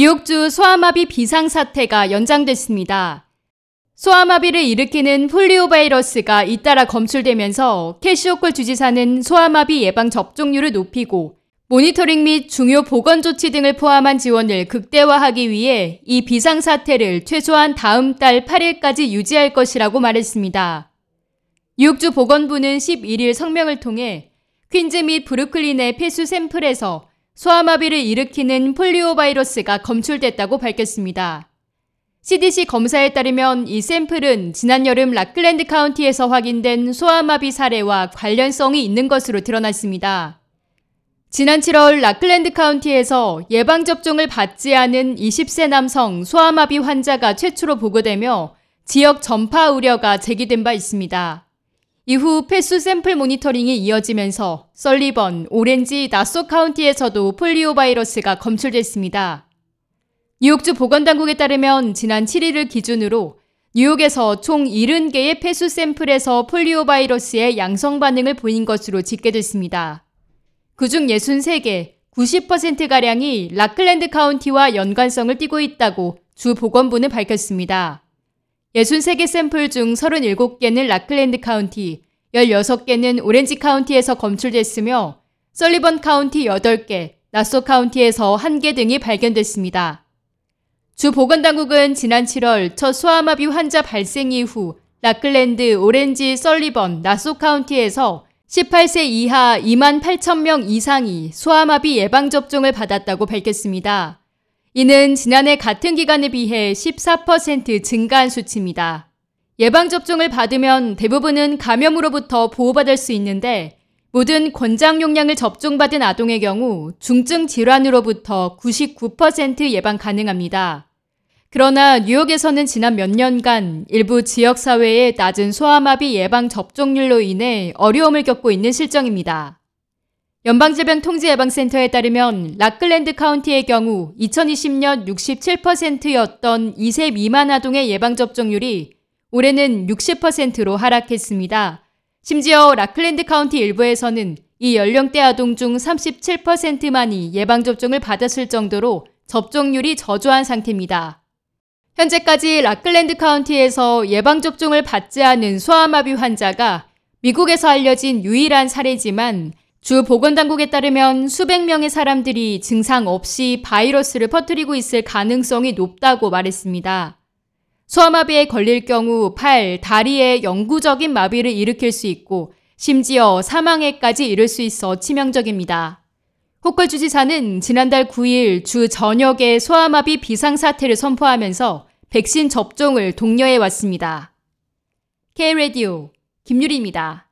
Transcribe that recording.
뉴욕주 소아마비 비상사태가 연장됐습니다. 소아마비를 일으키는 폴리오 바이러스가 잇따라 검출되면서 캐시 호컬 주지사는 소아마비 예방 접종률을 높이고 모니터링 및 중요 보건 조치 등을 포함한 지원을 극대화하기 위해 이 비상사태를 최소한 다음 달 8일까지 유지할 것이라고 말했습니다. 뉴욕주 보건부는 11일 성명을 통해 퀸즈 및 브루클린의 폐수 샘플에서 소아마비를 일으키는 폴리오 바이러스가 검출됐다고 밝혔습니다. CDC 검사에 따르면 이 샘플은 지난 여름 라클랜드 카운티에서 확인된 소아마비 사례와 관련성이 있는 것으로 드러났습니다. 지난 7월 라클랜드 카운티에서 예방접종을 받지 않은 20세 남성 소아마비 환자가 최초로 보고되며 지역 전파 우려가 제기된 바 있습니다. 이후 폐수 샘플 모니터링이 이어지면서 썰리번, 오렌지, 나소 카운티에서도 폴리오 바이러스가 검출됐습니다. 뉴욕주 보건당국에 따르면 지난 7일을 기준으로 뉴욕에서 총 70개의 폐수 샘플에서 폴리오 바이러스의 양성 반응을 보인 것으로 집계됐습니다. 그중 63개, 90%가량이 라클랜드 카운티와 연관성을 띠고 있다고 주 보건부는 밝혔습니다. 63개 샘플 중 37개는 라클랜드 카운티, 16개는 오렌지 카운티에서 검출됐으며 썰리번 카운티 8개, 나소 카운티에서 1개 등이 발견됐습니다. 주 보건당국은 지난 7월 첫 소아마비 환자 발생 이후 라클랜드, 오렌지, 썰리번, 나소 카운티에서 18세 이하 2만 8천 명 이상이 소아마비 예방접종을 받았다고 밝혔습니다. 이는 지난해 같은 기간에 비해 14% 증가한 수치입니다. 예방접종을 받으면 대부분은 감염으로부터 보호받을 수 있는데 모든 권장 용량을 접종받은 아동의 경우 중증 질환으로부터 99% 예방 가능합니다. 그러나 뉴욕에서는 지난 몇 년간 일부 지역사회의 낮은 소아마비 예방 접종률로 인해 어려움을 겪고 있는 실정입니다. 연방질병통제예방센터에 따르면 라클랜드 카운티의 경우 2020년 67%였던 2세 미만 아동의 예방접종률이 올해는 60%로 하락했습니다. 심지어 라클랜드 카운티 일부에서는 이 연령대 아동 중 37%만이 예방접종을 받았을 정도로 접종률이 저조한 상태입니다. 현재까지 라클랜드 카운티에서 예방접종을 받지 않은 소아마비 환자가 미국에서 알려진 유일한 사례지만 주 보건당국에 따르면 수백 명의 사람들이 증상 없이 바이러스를 퍼뜨리고 있을 가능성이 높다고 말했습니다. 소아마비에 걸릴 경우 팔, 다리에 영구적인 마비를 일으킬 수 있고 심지어 사망에까지 이를 수 있어 치명적입니다. 호컬 주지사는 지난달 9일 주 전역에 소아마비 비상사태를 선포하면서 백신 접종을 독려해 왔습니다. K-Radio 김유리입니다.